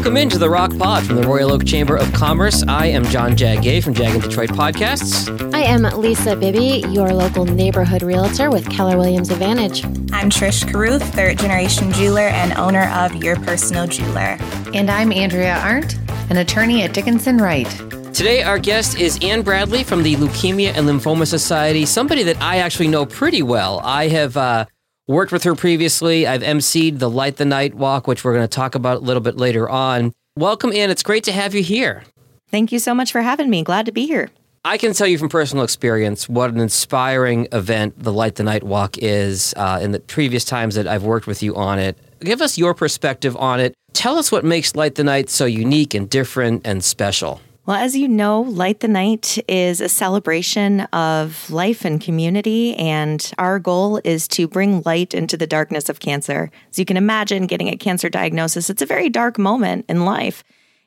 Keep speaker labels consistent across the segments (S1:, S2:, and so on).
S1: Welcome into the Rock Pod from the Royal Oak Chamber of Commerce. I am John Jagay from Jag in Detroit Podcasts.
S2: I am Lisa Bibby, your local neighborhood realtor with Keller Williams Advantage.
S3: I'm Trish Caruth, third generation jeweler and owner of Your Personal Jeweler.
S4: And I'm Andrea Arndt, an attorney at Dickinson Wright.
S1: Today, our guest is Anne Bradley from the Leukemia and Lymphoma Society, somebody that I actually know pretty well. I have uh, worked with her previously. I've emceed the Light the Night Walk, which we're going to talk about a little bit later on. Welcome, Anne. It's great to have you here.
S5: Thank you so much for having me. Glad to be here.
S1: I can tell you from personal experience what an inspiring event the Light the Night Walk is uh, in the previous times that I've worked with you on it. Give us your perspective on it. Tell us what makes Light the Night so unique and different and special.
S5: Well, as you know, Light the Night is a celebration of life and community, and our goal is to bring light into the darkness of cancer. As you can imagine, getting a cancer diagnosis, it's a very dark moment in life.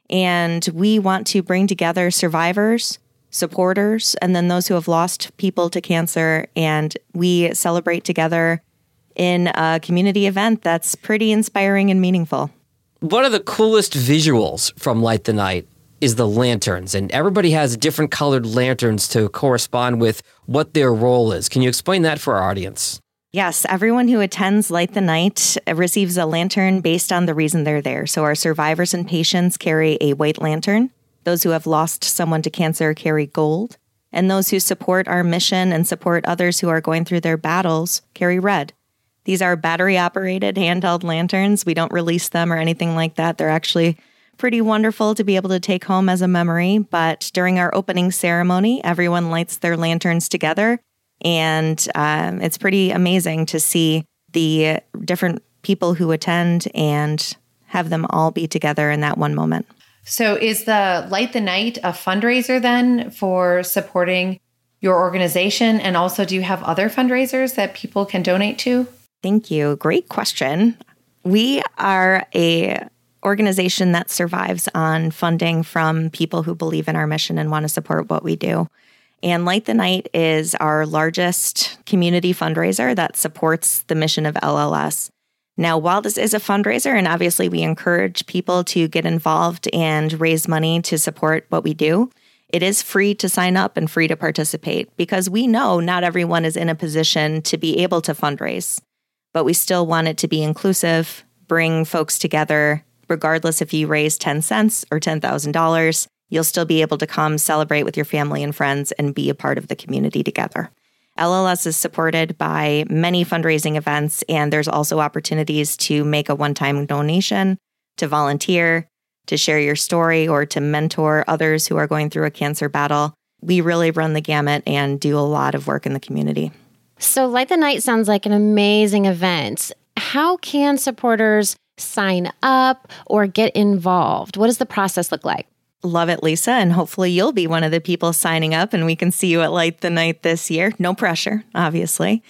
S5: And we want to bring together survivors, supporters, and then those who have lost people to cancer. And we celebrate together in a community event that's pretty inspiring and meaningful.
S1: One of the coolest visuals from Light the Night is the lanterns, and everybody has different colored lanterns to correspond with what their role is. Can you explain that for our audience?
S5: Yes, everyone who attends Light the Night uh, receives a lantern based on the reason they're there. So, our survivors and patients carry a white lantern. Those who have lost someone to cancer carry gold. And those who support our mission and support others who are going through their battles carry red. These are battery operated handheld lanterns. We don't release them or anything like that. They're actually pretty wonderful to be able to take home as a memory. But during our opening ceremony, everyone lights their lanterns together. And um, it's pretty amazing to see the different people who attend and have them all be together in that one moment.
S4: So, is the Light the Night a fundraiser then for supporting your organization? And also, do you have other fundraisers that people can donate to?
S5: Thank you. Great question. We are a organization that survives on funding from people who believe in our mission and want to support what we do. And Light the Night is our largest community fundraiser that supports the mission of LLS. Now, while this is a fundraiser, and obviously we encourage people to get involved and raise money to support what we do, it is free to sign up and free to participate because we know not everyone is in a position to be able to fundraise, but we still want it to be inclusive, bring folks together, regardless if you raise 10 cents or $10,000, you'll still be able to come celebrate with your family and friends and be a part of the community together. LLS is supported by many fundraising events, and there's also opportunities to make a one time donation, to volunteer, to share your story, or to mentor others who are going through a cancer battle. We really run the gamut and do a lot of work in the community.
S2: So, Light the Night sounds like an amazing event. How can supporters sign up or get involved? What does the process look like?
S5: Love it, Lisa. And hopefully you'll be one of the people signing up and we can see you at Light the Night this year. No pressure, obviously.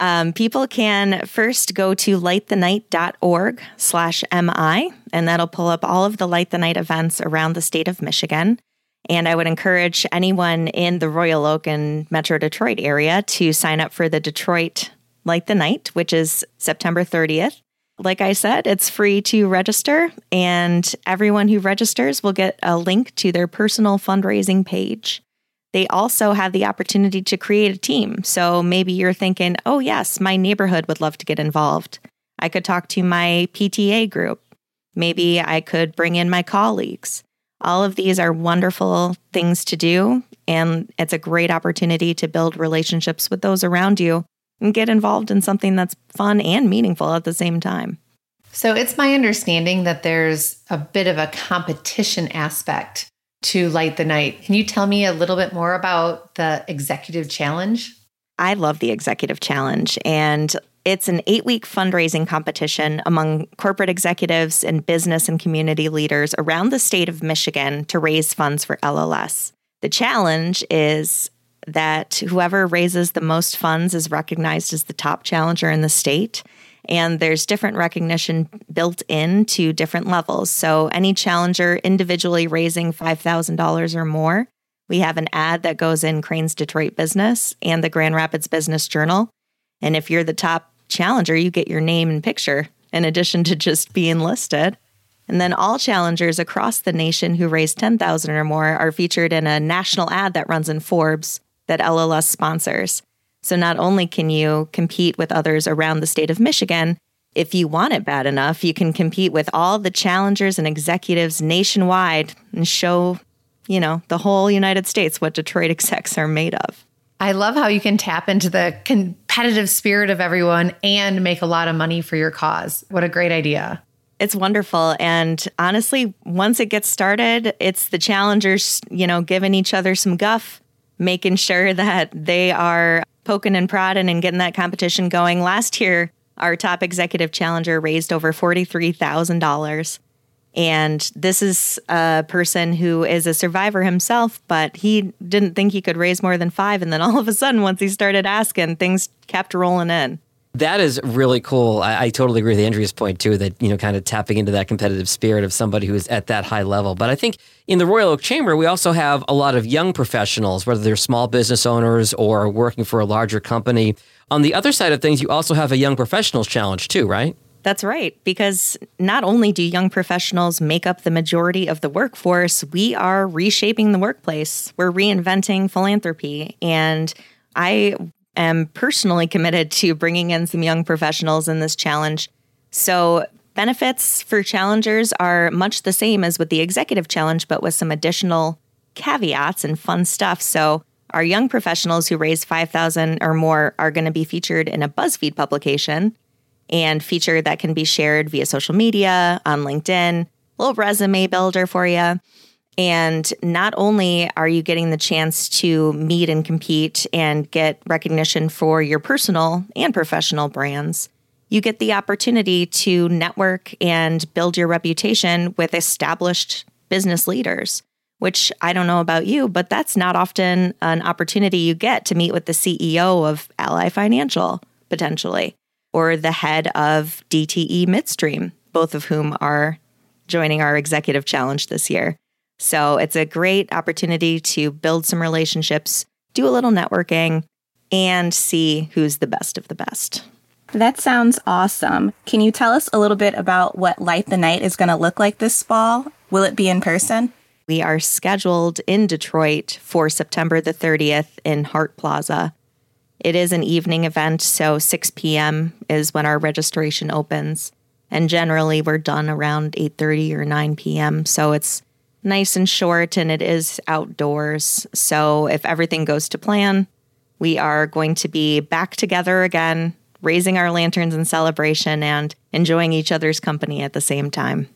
S5: Um, people can first go to lightthenight.org slash MI, and that'll pull up all of the Light the Night events around the state of Michigan. And I would encourage anyone in the Royal Oak and Metro Detroit area to sign up for the Detroit Light the Night, which is September 30th. Like I said, it's free to register, and everyone who registers will get a link to their personal fundraising page. They also have the opportunity to create a team. So maybe you're thinking, oh, yes, my neighborhood would love to get involved. I could talk to my PTA group. Maybe I could bring in my colleagues. All of these are wonderful things to do, and it's a great opportunity to build relationships with those around you and get involved in something that's fun and meaningful at the same time.
S4: So it's my understanding that there's a bit of a competition aspect to Light the Night. Can you tell me a little bit more about the executive challenge?
S5: I love the executive challenge, and it's an eight week fundraising competition among corporate executives and business and community leaders around the state of Michigan to raise funds for LLS. The challenge is that whoever raises the most funds is recognized as the top challenger in the state. And there's different recognition built into different levels. So, any challenger individually raising $5,000 or more, we have an ad that goes in Crain's Detroit Business and the Grand Rapids Business Journal. And if you're the top challenger, you get your name and picture in addition to just being listed. And then all challengers across the nation who raise 10,000 or more are featured in a national ad that runs in Forbes that LLS sponsors. So not only can you compete with others around the state of Michigan, if you want it bad enough, you can compete with all the challengers and executives nationwide and show, you know, the whole United States what Detroit execs are made of.
S4: I love how you can tap into the competitive spirit of everyone and make a lot of money for your cause. What a great idea.
S5: It's wonderful. And honestly, once it gets started, it's the challengers, you know, giving each other some guff, making sure that they are poking and prodding and getting that competition going. Last year, our top executive challenger raised over $43,000. And this is a person who is a survivor himself, but he didn't think he could raise more than five. And then all of a sudden, once he started asking, things kept rolling in.
S1: That is really cool. I, I, totally agree with Andrea's point too. That you know, kind of tapping into that competitive spirit of somebody who is at that high level. But I think in the Royal Oak Chamber, we also have a lot of young professionals, whether they're small business owners or working for a larger company. On the other side of things, you also have a young professionals challenge too, right?
S5: That's right. Because not only do young professionals make up the majority of the workforce, we are reshaping the workplace. We're reinventing philanthropy. And I am personally committed to bringing in some young professionals in this challenge. So, benefits for challengers are much the same as with the executive challenge, but with some additional caveats and fun stuff. So, our young professionals who raise 5,000 or more are going to be featured in a BuzzFeed publication and feature that can be shared via social media, on LinkedIn, little resume builder for you. And not only are you getting the chance to meet and compete and get recognition for your personal and professional brands, you get the opportunity to network and build your reputation with established business leaders, which I don't know about you, but that's not often an opportunity you get to meet with the CEO of Ally Financial potentially or the head of DTE Midstream, both of whom are joining our executive challenge this year. So it's a great opportunity to build some relationships, do a little networking, and see who's the best of the best.
S3: That sounds awesome. Can you tell us a little bit about what Light the Night is going to look like this fall? Will it be in person?
S5: We are scheduled in Detroit for September the 30th in Hart Plaza. It is an evening event, so 6 p.m. is when our registration opens. And generally we're done around 8:30 or 9 p.m. So it's nice and short and it is outdoors. So if everything goes to plan, we are going to be back together again, raising our lanterns in celebration and enjoying each other's company at the same time.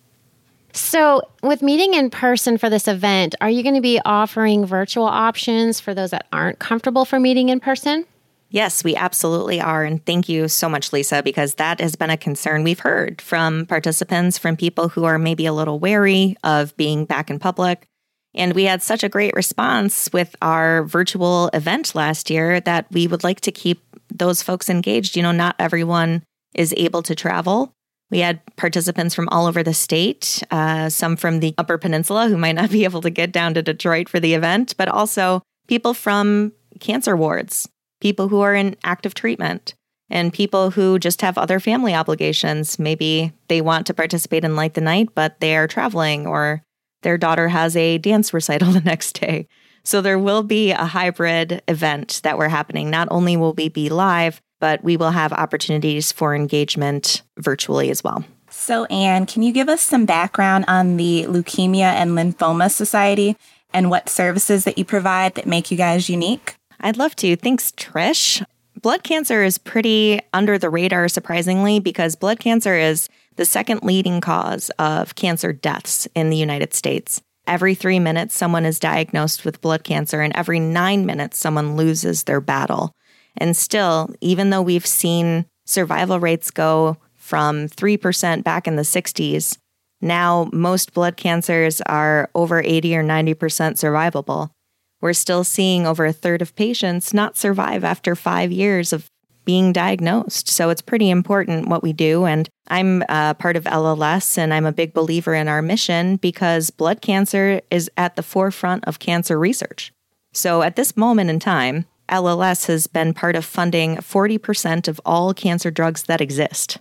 S2: So, with meeting in person for this event, are you going to be offering virtual options for those that aren't comfortable for meeting in person?
S5: Yes, we absolutely are. And thank you so much, Lisa, because that has been a concern we've heard from participants, from people who are maybe a little wary of being back in public. And we had such a great response with our virtual event last year that we would like to keep those folks engaged. You know, not everyone is able to travel. We had participants from all over the state, uh, some from the Upper Peninsula who might not be able to get down to Detroit for the event, but also people from cancer wards people who are in active treatment and people who just have other family obligations. Maybe they want to participate in Light the Night, but they are traveling or their daughter has a dance recital the next day. So there will be a hybrid event that we're happening. Not only will we be live, but we will have opportunities for engagement virtually as well.
S3: So, Anne, can you give us some background on the Leukemia and Lymphoma Society and what services that you provide that make you guys unique?
S5: I'd love to. Thanks, Trish. Blood cancer is pretty under the radar, surprisingly, because blood cancer is the second leading cause of cancer deaths in the United States. Every three minutes, someone is diagnosed with blood cancer, and every nine minutes, someone loses their battle. And still, even though we've seen survival rates go from 3% back in the 60s, now most blood cancers are over 80 or 90% survivable we're still seeing over a third of patients not survive after five years of being diagnosed. So it's pretty important what we do. And I'm uh, part of LLS and I'm a big believer in our mission because blood cancer is at the forefront of cancer research. So at this moment in time, LLS has been part of funding 40% of all cancer drugs that exist.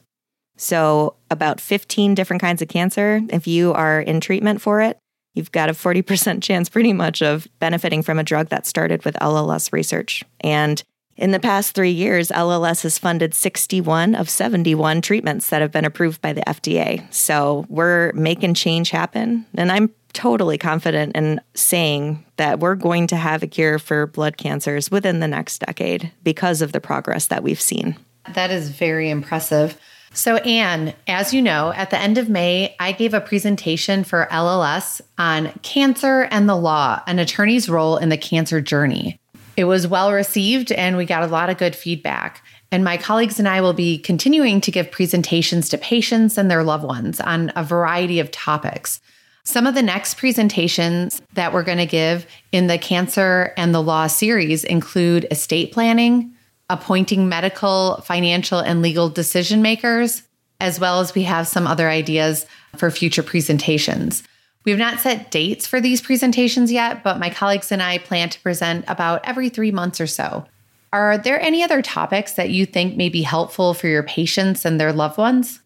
S5: So, about 15 different kinds of cancer, if you are in treatment for it, you've got a 40% chance pretty much of benefiting from a drug that started with LLS research. And in the past three years, LLS has funded 61 of 71 treatments that have been approved by the FDA. So we're making change happen. And I'm totally confident in saying that we're going to have a cure for blood cancers within the next decade because of the progress that we've seen.
S4: That is very impressive. So, Anne, as you know, at the end of May, I gave a presentation for LLS on cancer and the law, an attorney's role in the cancer journey. It was well received and we got a lot of good feedback. And my colleagues and I will be continuing to give presentations to patients and their loved ones on a variety of topics. Some of the next presentations that we're going to give in the Cancer and the Law series include estate planning, appointing medical, financial, and legal decision makers, as well as we have some other ideas for future presentations. We have not set dates for these presentations yet, but my colleagues and I plan to present about every three months or so. Are there any other topics that you think may be helpful for your patients and their loved ones?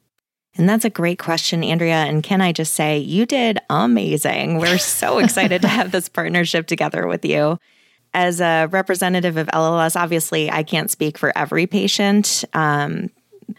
S5: And that's a great question, Andrea. And can I just say, you did amazing. We're so excited to have this partnership together with you. As a representative of LLS, obviously, I can't speak for every patient. Um,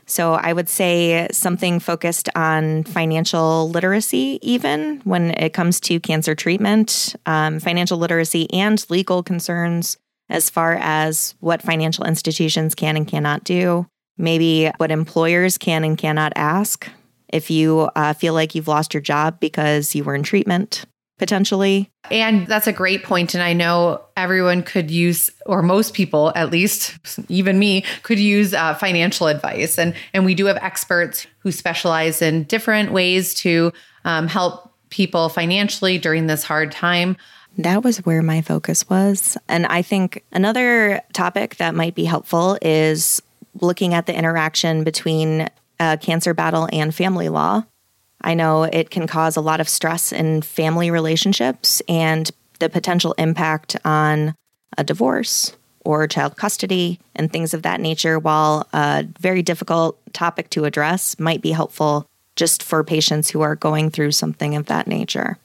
S5: so I would say something focused on financial literacy, even when it comes to cancer treatment, um, financial literacy and legal concerns as far as what financial institutions can and cannot do, maybe what employers can and cannot ask. If you uh, feel like you've lost your job because you were in treatment, potentially.
S4: And that's a great point. And I know everyone could use, or most people at least, even me, could use uh, financial advice. And, and we do have experts who specialize in different ways to um, help people financially during this hard time.
S5: That was where my focus was. And I think another topic that might be helpful is looking at the interaction between a cancer battle and family law. I know it can cause a lot of stress in family relationships and the potential impact on a divorce or child custody and things of that nature. While a very difficult topic to address, might be helpful just for patients who are going through something of that nature.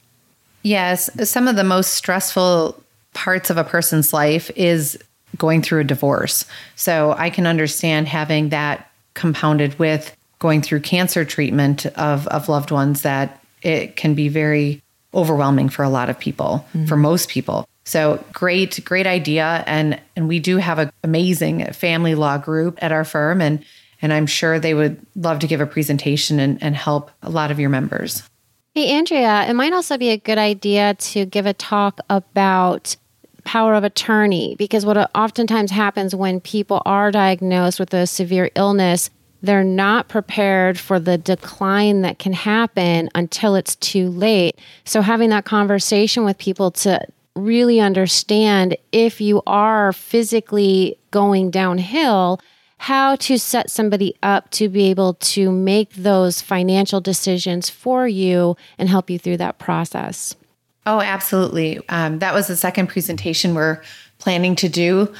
S4: Yes, some of the most stressful parts of a person's life is going through a divorce. So I can understand having that compounded with going through cancer treatment of, of loved ones that it can be very overwhelming for a lot of people, mm-hmm. for most people. So great, great idea. And and we do have an amazing family law group at our firm and and I'm sure they would love to give a presentation and, and help a lot of your members.
S2: Hey Andrea, it might also be a good idea to give a talk about power of attorney because what oftentimes happens when people are diagnosed with a severe illness they're not prepared for the decline that can happen until it's too late. So, having that conversation with people to really understand if you are physically going downhill, how to set somebody up to be able to make those financial decisions for you and help you through that process.
S4: Oh, absolutely. Um, that was the second presentation we're planning to do.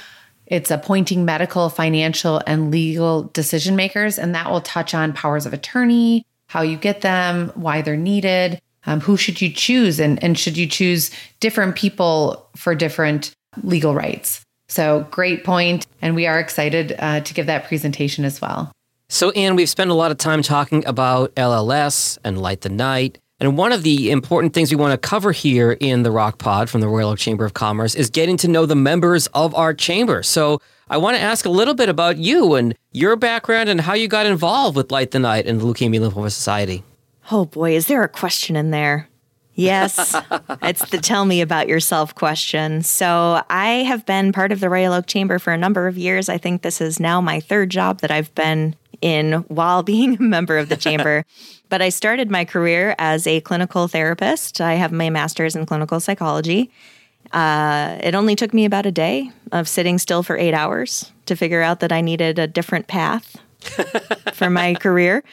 S4: It's appointing medical, financial, and legal decision makers, and that will touch on powers of attorney, how you get them, why they're needed, um, who should you choose, and, and should you choose different people for different legal rights. So, great point, and we are excited uh, to give that presentation as well.
S1: So, Anne, we've spent a lot of time talking about LLS and Light the Night. And one of the important things we want to cover here in the Rock Pod from the Royal Oak Chamber of Commerce is getting to know the members of our chamber. So I want to ask a little bit about you and your background and how you got involved with Light the Night and the Leukemia Lymphoma Society.
S5: Oh boy, is there a question in there? Yes, it's the tell me about yourself question. So, I have been part of the Royal Oak Chamber for a number of years. I think this is now my third job that I've been in while being a member of the chamber. but I started my career as a clinical therapist. I have my master's in clinical psychology. Uh, it only took me about a day of sitting still for eight hours to figure out that I needed a different path for my career.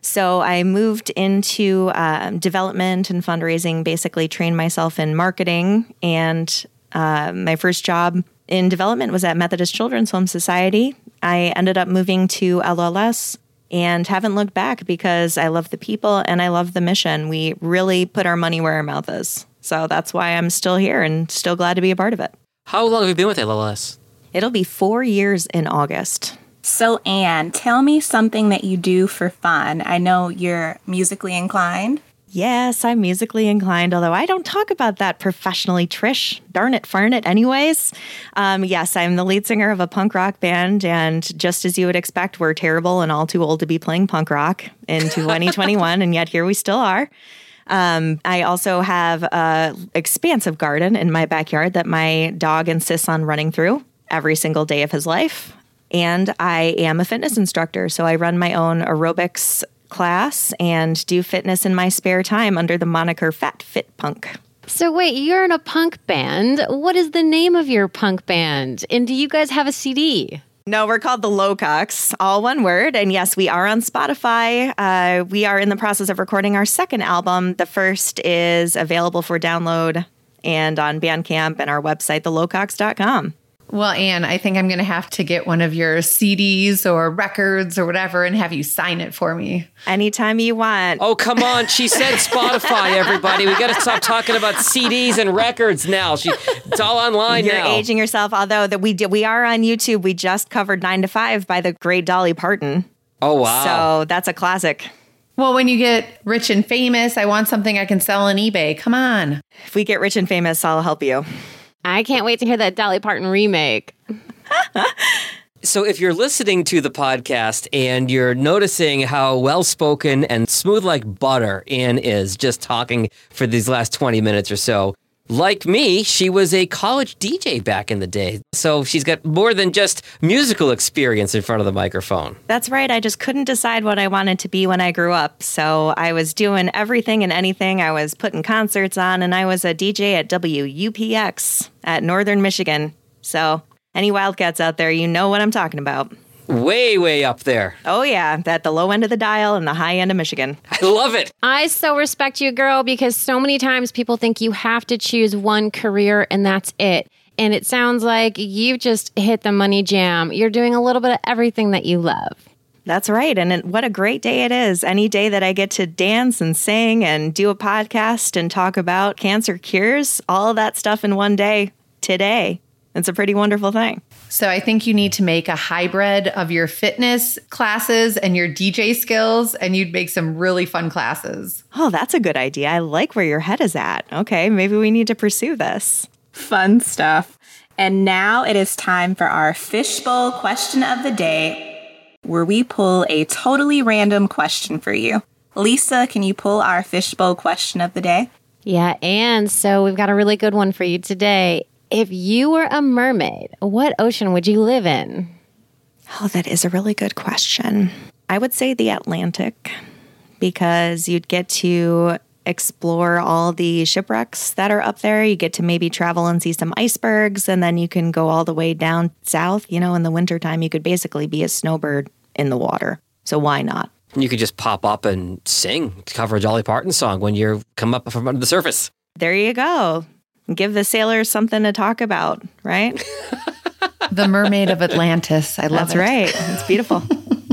S5: So I moved into uh, development and fundraising, basically trained myself in marketing. And uh, my first job in development was at Methodist Children's Home Society. I ended up moving to LLS and haven't looked back because I love the people and I love the mission. We really put our money where our mouth is. So that's why I'm still here and still glad to be a part of it.
S1: How long have you been with LLS?
S5: It'll be four years in August.
S3: So, Anne, tell me something that you do for fun. I know you're musically inclined.
S5: Yes, I'm musically inclined, although I don't talk about that professionally, Trish. Darn it, farn it, anyways. Um, yes, I'm the lead singer of a punk rock band, and just as you would expect, we're terrible and all too old to be playing punk rock in 2021, and yet here we still are. Um, I also have a expansive garden in my backyard that my dog insists on running through every single day of his life. And I am a fitness instructor, so I run my own aerobics class and do fitness in my spare time under the moniker Fat Fit Punk.
S2: So, wait, you're in a punk band. What is the name of your punk band? And do you guys have a CD?
S5: No, we're called the Lowcocks, all one word. And yes, we are on Spotify. Uh, we are in the process of recording our second album. The first is available for download and on Bandcamp and our website, thelowcocks.com.
S4: Well, Anne, I think I'm going to have to get one of your CDs or records or whatever and have you sign it for me.
S5: Anytime you want.
S1: Oh, come on. She said Spotify, everybody. We got to stop talking about CDs and records now. She, it's all online
S5: You're
S1: now.
S5: aging yourself. Although that we did, we are on YouTube. We just covered Nine to Five by the great Dolly Parton.
S1: oh, wow.
S5: So that's a classic.
S4: Well, when you get rich and famous, I want something I can sell on eBay. Come on.
S5: If we get rich and famous, I'll help you.
S2: I can't wait to hear that Dolly Parton remake.
S1: So, if you're listening to the podcast and you're noticing how well spoken and smooth like butter Anne is just talking for these last 20 minutes or so, like me, she was a college DJ back in the day. So, she's got more than just musical experience in front of the microphone.
S5: That's right. I just couldn't decide what I wanted to be when I grew up. So I was doing everything and anything. I was putting concerts on, and I was a DJ at WUPX at Northern Michigan. So, any Wildcats out there, you know what I'm talking about.
S1: Way, way up there.
S5: Oh, yeah, at the low end of the dial and the high end of Michigan.
S1: I love it.
S2: I so respect you, girl, because so many times people think you have to choose one career and that's it. And it sounds like you've just hit the money jam. You're doing a little bit of everything that you love.
S5: That's right. And what a great day it is. Any day that I get to dance and sing and do a podcast and talk about cancer cures, all of that stuff in one day today. It's a pretty wonderful thing.
S4: So I think you need to make a hybrid of your fitness classes and your DJ skills, and you'd make some really fun classes.
S5: Oh, that's a good idea. I like where your head is at. Okay, maybe we need to pursue this.
S3: Fun stuff. And now it is time for our fishbowl question of the day, where we pull a totally random question for you. Lisa, can you pull our fishbowl question of the day?
S2: Yeah, and so we've got a really good one for you today. If you were a mermaid, what ocean would you live in?
S5: Oh, that is a really good question. I would say the Atlantic because you'd get to explore all the shipwrecks that are up there. You get to maybe travel and see some icebergs, and then you can go all the way down south. You know, in the wintertime, you could basically be a snowbird in the water. So why not?
S1: You could just pop up and sing, to cover a Dolly Parton song when you come up from under the surface.
S5: There you go. Give the sailors something to talk about, right?
S4: The Mermaid of Atlantis. I love
S5: That's
S4: it.
S5: right. It's beautiful.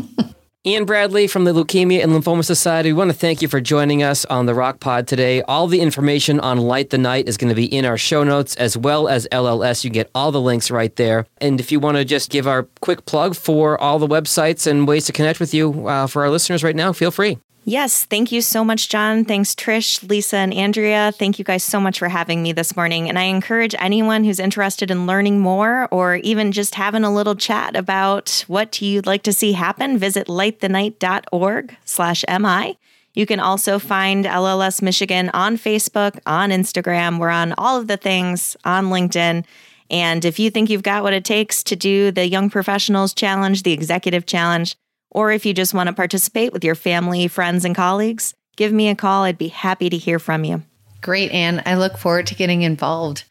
S1: Anne Bradley from the Leukemia and Lymphoma Society. We want to thank you for joining us on the Rock Pod today. All the information on Light the Night is going to be in our show notes as well as LLS. You get all the links right there. And if you want to just give our quick plug for all the websites and ways to connect with you uh, for our listeners right now, feel free.
S5: Yes, thank you so much, John. Thanks, Trish, Lisa, and Andrea. Thank you guys so much for having me this morning. And I encourage anyone who's interested in learning more or even just having a little chat about what you'd like to see happen, visit lightthenight.org slash MI. You can also find LLS Michigan on Facebook, on Instagram. We're on all of the things on LinkedIn. And if you think you've got what it takes to do the Young Professionals Challenge, the Executive Challenge, or if you just want to participate with your family, friends, and colleagues, give me a call. I'd be happy to hear from you.
S4: Great, Anne. I look forward to getting involved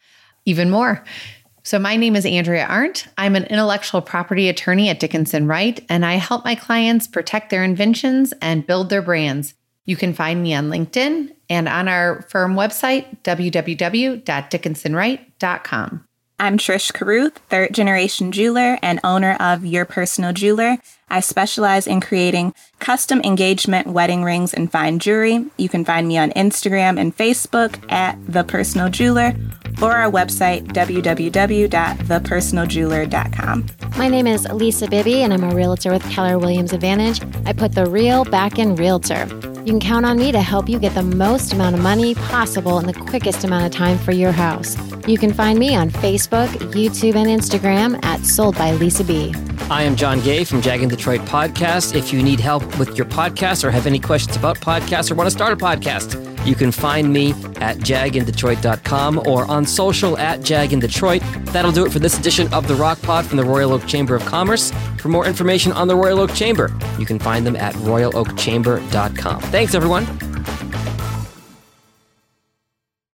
S4: even more. So, my name is Andrea Arndt. I'm an intellectual property attorney at Dickinson Wright, and I help my clients protect their inventions and build their brands. You can find me on LinkedIn and on our firm website, www.dickinsonwright.com.
S3: I'm Trish Caruth, third generation jeweler and owner of Your Personal Jeweler. I specialize in creating custom engagement wedding rings and fine jewelry. You can find me on Instagram and Facebook at The Personal Jeweler or our website, www.thepersonaljeweler.com.
S2: My name is Lisa Bibby, and I'm a realtor with Keller Williams Advantage. I put the real back in realtor. You can count on me to help you get the most amount of money possible in the quickest amount of time for your house. You can find me on Facebook, YouTube, and Instagram at Sold by Lisa B.
S1: I am John Gay from Jag in Detroit Podcast. If you need help with your podcast or have any questions about podcasts or want to start a podcast, you can find me at jagindetroit.com or on social at jagindetroit. That'll do it for this edition of the Rock Pod from the Royal Oak Chamber of Commerce. For more information on the Royal Oak Chamber, you can find them at royaloakchamber.com. Thanks, everyone.